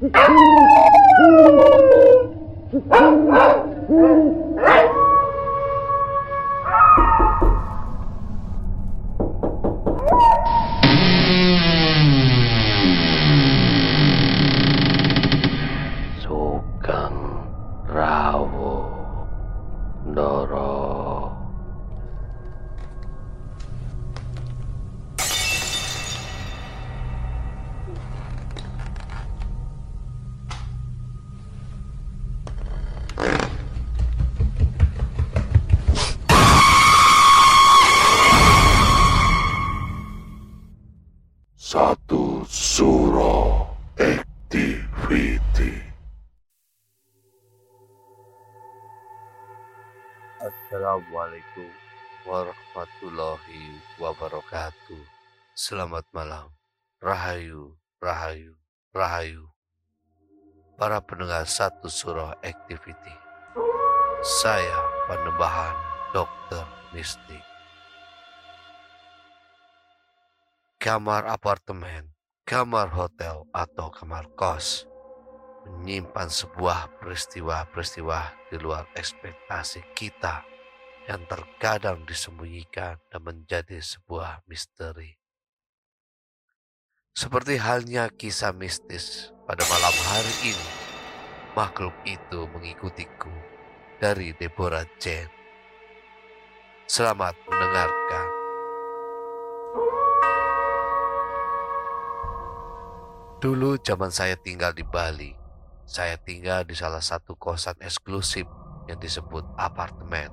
Oh, my God. Selamat malam. Rahayu, Rahayu, Rahayu. Para pendengar satu surah activity. Saya penembahan Dokter Mistik Kamar apartemen, kamar hotel atau kamar kos menyimpan sebuah peristiwa-peristiwa di luar ekspektasi kita yang terkadang disembunyikan dan menjadi sebuah misteri. Seperti halnya kisah mistis pada malam hari ini, makhluk itu mengikutiku dari Deborah Jane. Selamat mendengarkan. Dulu zaman saya tinggal di Bali, saya tinggal di salah satu kosan eksklusif yang disebut apartemen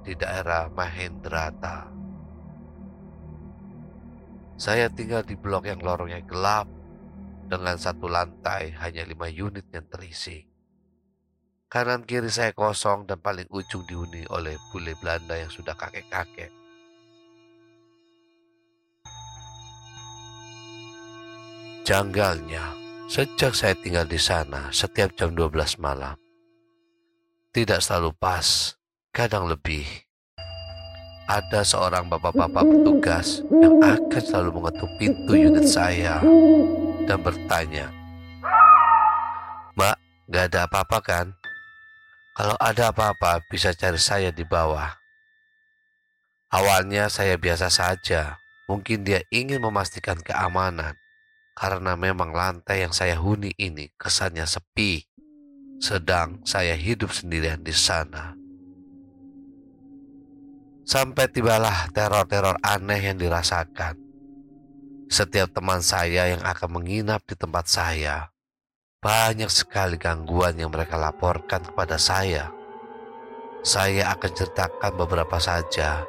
di daerah Mahendrata. Saya tinggal di blok yang lorongnya gelap dengan satu lantai hanya lima unit yang terisi. Kanan kiri saya kosong dan paling ujung dihuni oleh bule Belanda yang sudah kakek-kakek. Janggalnya, Sejak saya tinggal di sana, setiap jam 12 malam, tidak selalu pas, kadang lebih. Ada seorang bapak-bapak petugas yang akan selalu mengetuk pintu unit saya dan bertanya, Mbak, gak ada apa-apa kan? Kalau ada apa-apa bisa cari saya di bawah. Awalnya saya biasa saja, mungkin dia ingin memastikan keamanan karena memang lantai yang saya huni ini kesannya sepi, sedang saya hidup sendirian di sana. Sampai tibalah teror-teror aneh yang dirasakan. Setiap teman saya yang akan menginap di tempat saya, banyak sekali gangguan yang mereka laporkan kepada saya. Saya akan ceritakan beberapa saja,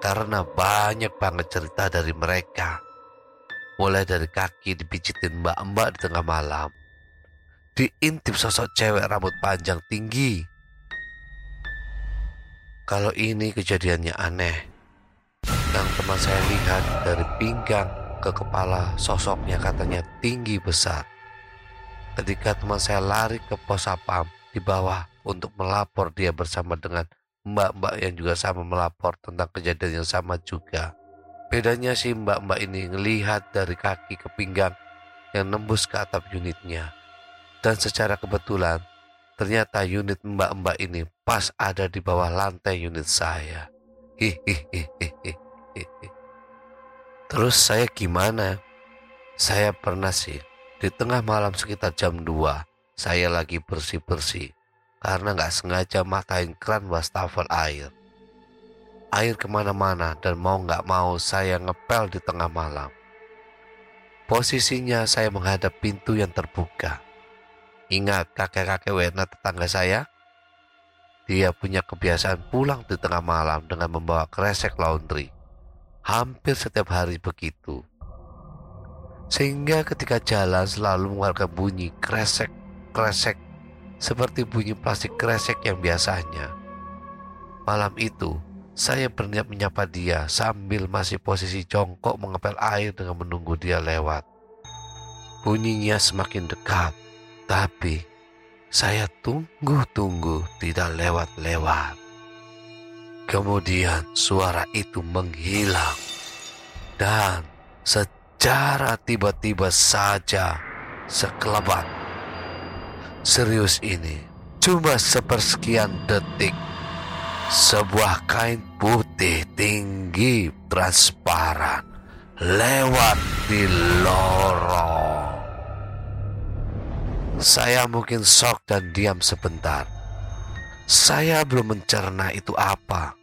karena banyak banget cerita dari mereka mulai dari kaki dipijitin mbak-mbak di tengah malam, diintip sosok cewek rambut panjang tinggi. Kalau ini kejadiannya aneh, yang teman saya lihat dari pinggang ke kepala sosoknya katanya tinggi besar. Ketika teman saya lari ke pos sapam di bawah untuk melapor dia bersama dengan mbak-mbak yang juga sama melapor tentang kejadian yang sama juga. Bedanya si mbak-mbak ini ngelihat dari kaki ke pinggang yang nembus ke atap unitnya. Dan secara kebetulan, ternyata unit mbak-mbak ini pas ada di bawah lantai unit saya. Terus saya gimana? Saya pernah sih, di tengah malam sekitar jam 2, saya lagi bersih-bersih karena nggak sengaja matain keran wastafel air air ke mana-mana dan mau nggak mau saya ngepel di tengah malam. Posisinya saya menghadap pintu yang terbuka. Ingat kakek-kakek Wena tetangga saya? Dia punya kebiasaan pulang di tengah malam dengan membawa kresek laundry. Hampir setiap hari begitu. Sehingga ketika jalan selalu mengeluarkan bunyi kresek-kresek seperti bunyi plastik kresek yang biasanya. Malam itu, saya berniat menyapa dia sambil masih posisi jongkok mengepel air dengan menunggu dia lewat. Bunyinya semakin dekat, tapi saya tunggu-tunggu tidak lewat-lewat. Kemudian suara itu menghilang dan secara tiba-tiba saja sekelebat. Serius ini, cuma sepersekian detik. Sebuah kain putih tinggi transparan lewat di lorong. Saya mungkin shock dan diam sebentar. Saya belum mencerna itu apa.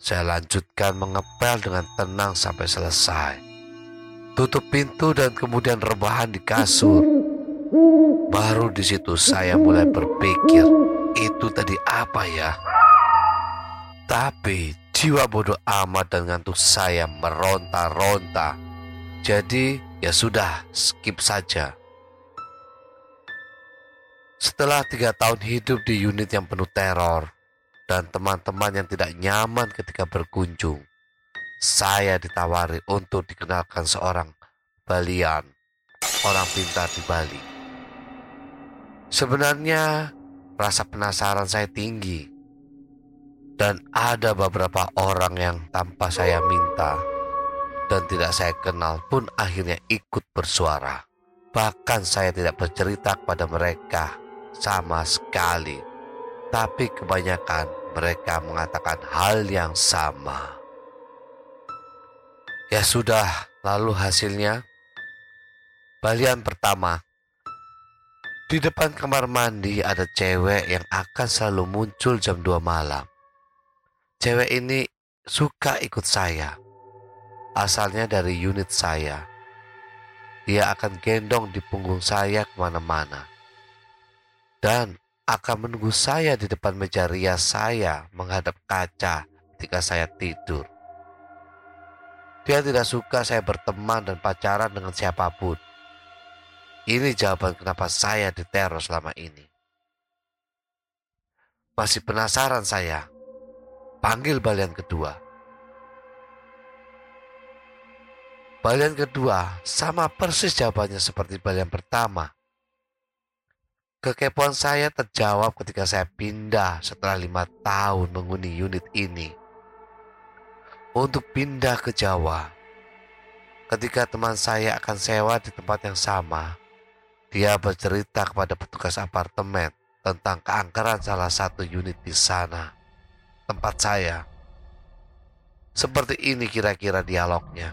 Saya lanjutkan mengepel dengan tenang sampai selesai. Tutup pintu dan kemudian rebahan di kasur. Baru di situ saya mulai berpikir, itu tadi apa ya? Tapi jiwa bodoh amat dan ngantuk saya meronta-ronta. Jadi ya sudah, skip saja. Setelah tiga tahun hidup di unit yang penuh teror dan teman-teman yang tidak nyaman ketika berkunjung, saya ditawari untuk dikenalkan seorang Balian, orang pintar di Bali. Sebenarnya rasa penasaran saya tinggi dan ada beberapa orang yang tanpa saya minta dan tidak saya kenal pun akhirnya ikut bersuara. Bahkan saya tidak bercerita kepada mereka sama sekali. Tapi kebanyakan mereka mengatakan hal yang sama. Ya sudah, lalu hasilnya balian pertama. Di depan kamar mandi ada cewek yang akan selalu muncul jam 2 malam. Cewek ini suka ikut saya. Asalnya dari unit saya. Dia akan gendong di punggung saya ke mana-mana. Dan akan menunggu saya di depan meja rias saya menghadap kaca ketika saya tidur. Dia tidak suka saya berteman dan pacaran dengan siapa pun. Ini jawaban kenapa saya diteror selama ini. Masih penasaran saya panggil balian kedua. Balian kedua sama persis jawabannya seperti balian pertama. Kekepoan saya terjawab ketika saya pindah setelah lima tahun menghuni unit ini. Untuk pindah ke Jawa. Ketika teman saya akan sewa di tempat yang sama, dia bercerita kepada petugas apartemen tentang keangkeran salah satu unit di sana tempat saya. Seperti ini kira-kira dialognya.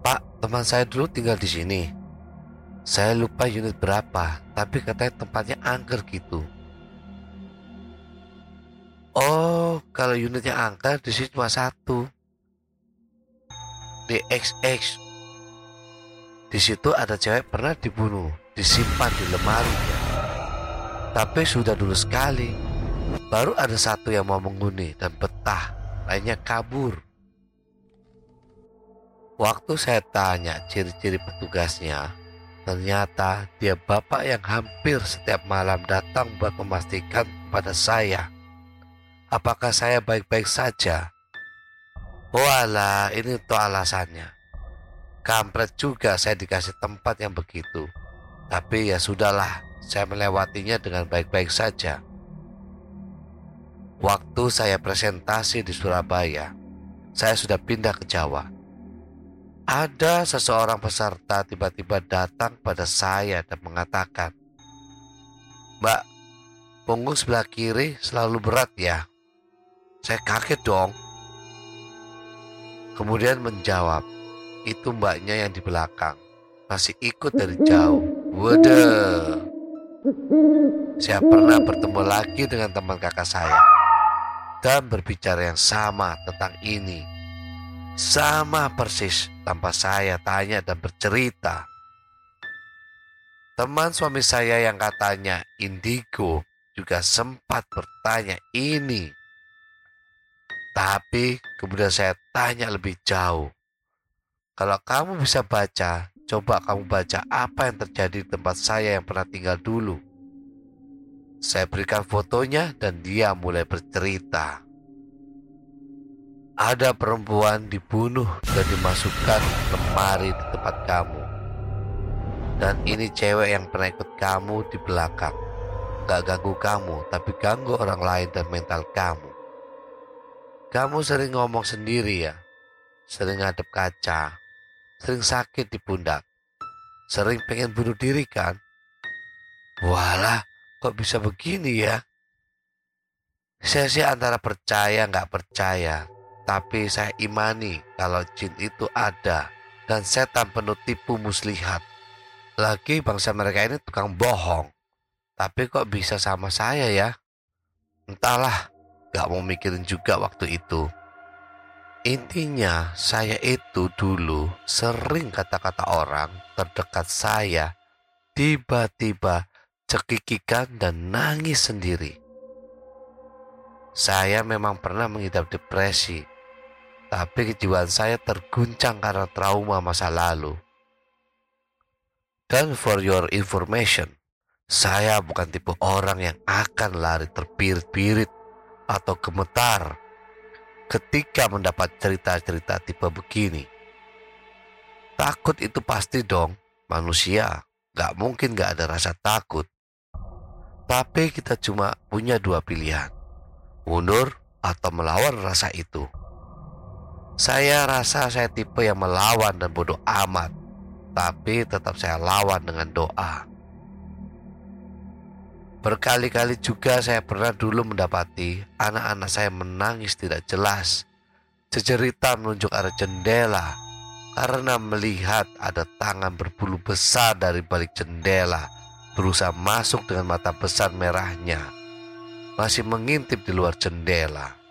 Pak, teman saya dulu tinggal di sini. Saya lupa unit berapa, tapi katanya tempatnya angker gitu. Oh, kalau unitnya angker di sini cuma satu. Di XX. Di situ ada cewek pernah dibunuh, disimpan di lemari. Tapi sudah dulu sekali. Baru ada satu yang mau menghuni dan betah, lainnya kabur. Waktu saya tanya ciri-ciri petugasnya, ternyata dia bapak yang hampir setiap malam datang buat memastikan pada saya apakah saya baik-baik saja. Walah, ini tuh alasannya. Kampret juga saya dikasih tempat yang begitu. Tapi ya sudahlah, saya melewatinya dengan baik-baik saja. Waktu saya presentasi di Surabaya, saya sudah pindah ke Jawa. Ada seseorang peserta tiba-tiba datang pada saya dan mengatakan, Mbak, punggung sebelah kiri selalu berat ya. Saya kaget dong. Kemudian menjawab, itu mbaknya yang di belakang. Masih ikut dari jauh. Waduh. Saya pernah bertemu lagi dengan teman kakak saya dan berbicara yang sama tentang ini. Sama persis tanpa saya tanya dan bercerita. Teman suami saya yang katanya indigo juga sempat bertanya ini. Tapi kemudian saya tanya lebih jauh. Kalau kamu bisa baca, coba kamu baca apa yang terjadi di tempat saya yang pernah tinggal dulu. Saya berikan fotonya dan dia mulai bercerita. Ada perempuan dibunuh dan dimasukkan lemari di tempat kamu. Dan ini cewek yang pernah ikut kamu di belakang. Gak ganggu kamu, tapi ganggu orang lain dan mental kamu. Kamu sering ngomong sendiri ya, sering ngadep kaca, sering sakit di pundak. sering pengen bunuh diri kan? Walah, kok bisa begini ya? Saya sih antara percaya nggak percaya, tapi saya imani kalau jin itu ada dan setan penuh tipu muslihat. Lagi bangsa mereka ini tukang bohong. Tapi kok bisa sama saya ya? Entahlah, gak mau mikirin juga waktu itu. Intinya, saya itu dulu sering kata-kata orang terdekat saya tiba-tiba cekikikan dan nangis sendiri. Saya memang pernah mengidap depresi, tapi kejiwaan saya terguncang karena trauma masa lalu. Dan for your information, saya bukan tipe orang yang akan lari terpirit-pirit atau gemetar ketika mendapat cerita-cerita tipe begini. Takut itu pasti dong, manusia. Gak mungkin gak ada rasa takut. Tapi kita cuma punya dua pilihan. Mundur atau melawan rasa itu. Saya rasa saya tipe yang melawan dan bodoh amat. Tapi tetap saya lawan dengan doa. Berkali-kali juga saya pernah dulu mendapati anak-anak saya menangis tidak jelas. Cecerita menunjuk arah jendela karena melihat ada tangan berbulu besar dari balik jendela berusaha masuk dengan mata besar merahnya. Masih mengintip di luar jendela.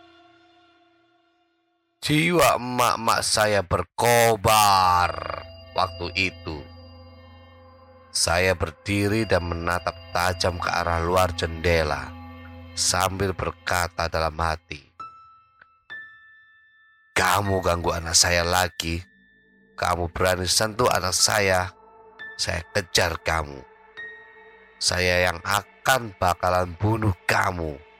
Jiwa emak-emak saya berkobar waktu itu. Saya berdiri dan menatap tajam ke arah luar jendela sambil berkata dalam hati, "Kamu ganggu anak saya lagi. Kamu berani sentuh anak saya, saya kejar kamu. Saya yang akan bakalan bunuh kamu."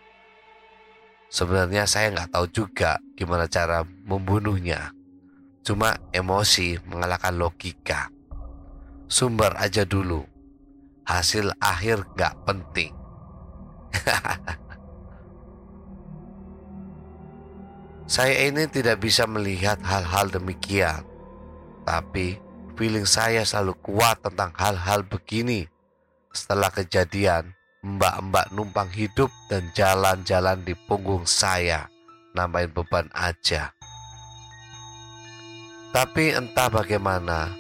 Sebenarnya saya nggak tahu juga gimana cara membunuhnya. Cuma emosi mengalahkan logika sumber aja dulu. Hasil akhir gak penting. saya ini tidak bisa melihat hal-hal demikian. Tapi feeling saya selalu kuat tentang hal-hal begini. Setelah kejadian, mbak-mbak numpang hidup dan jalan-jalan di punggung saya. Nambahin beban aja. Tapi entah bagaimana,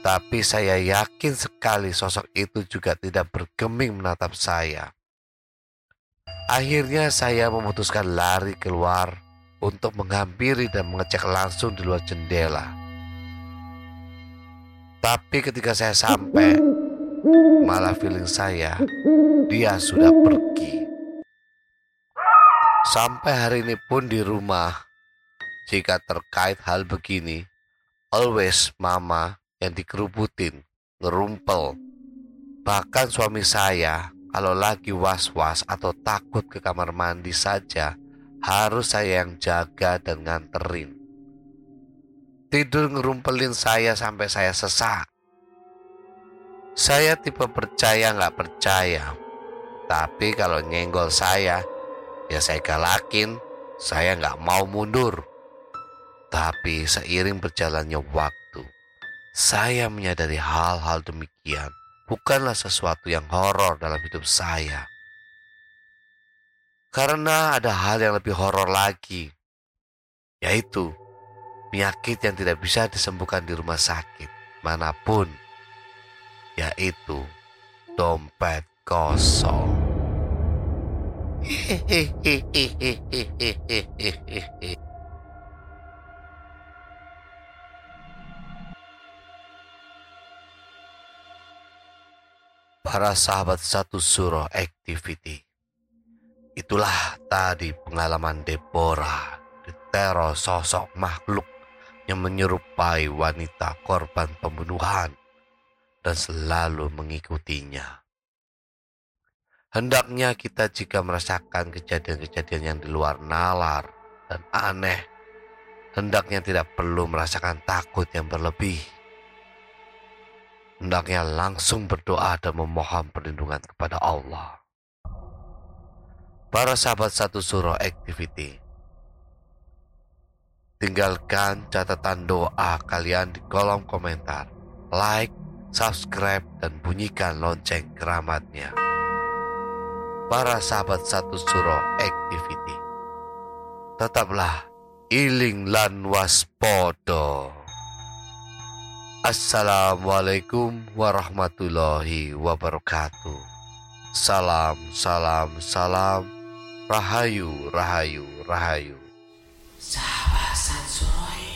tapi saya yakin sekali sosok itu juga tidak bergeming menatap saya. Akhirnya saya memutuskan lari keluar untuk menghampiri dan mengecek langsung di luar jendela. Tapi ketika saya sampai, malah feeling saya dia sudah pergi. Sampai hari ini pun di rumah, jika terkait hal begini, always mama yang dikerubutin, ngerumpel. Bahkan suami saya kalau lagi was-was atau takut ke kamar mandi saja harus saya yang jaga dan nganterin. Tidur ngerumpelin saya sampai saya sesak. Saya tipe percaya nggak percaya. Tapi kalau nyenggol saya, ya saya galakin, saya nggak mau mundur. Tapi seiring berjalannya waktu, saya menyadari hal-hal demikian bukanlah sesuatu yang horor dalam hidup saya. Karena ada hal yang lebih horor lagi, yaitu penyakit yang tidak bisa disembuhkan di rumah sakit mana pun, yaitu dompet kosong. Para sahabat satu surah activity. Itulah tadi pengalaman Deborah diteror sosok makhluk yang menyerupai wanita korban pembunuhan dan selalu mengikutinya. Hendaknya kita jika merasakan kejadian-kejadian yang di luar nalar dan aneh, hendaknya tidak perlu merasakan takut yang berlebih hendaknya langsung berdoa dan memohon perlindungan kepada Allah. Para sahabat satu surah activity, tinggalkan catatan doa kalian di kolom komentar like, subscribe, dan bunyikan lonceng keramatnya. Para sahabat satu suro activity, tetaplah iling lan waspodo. Assalamualaikum warahmatullahi wabarakatuh. Salam, salam, salam. Rahayu, rahayu, rahayu. Sahabat Sansuroi,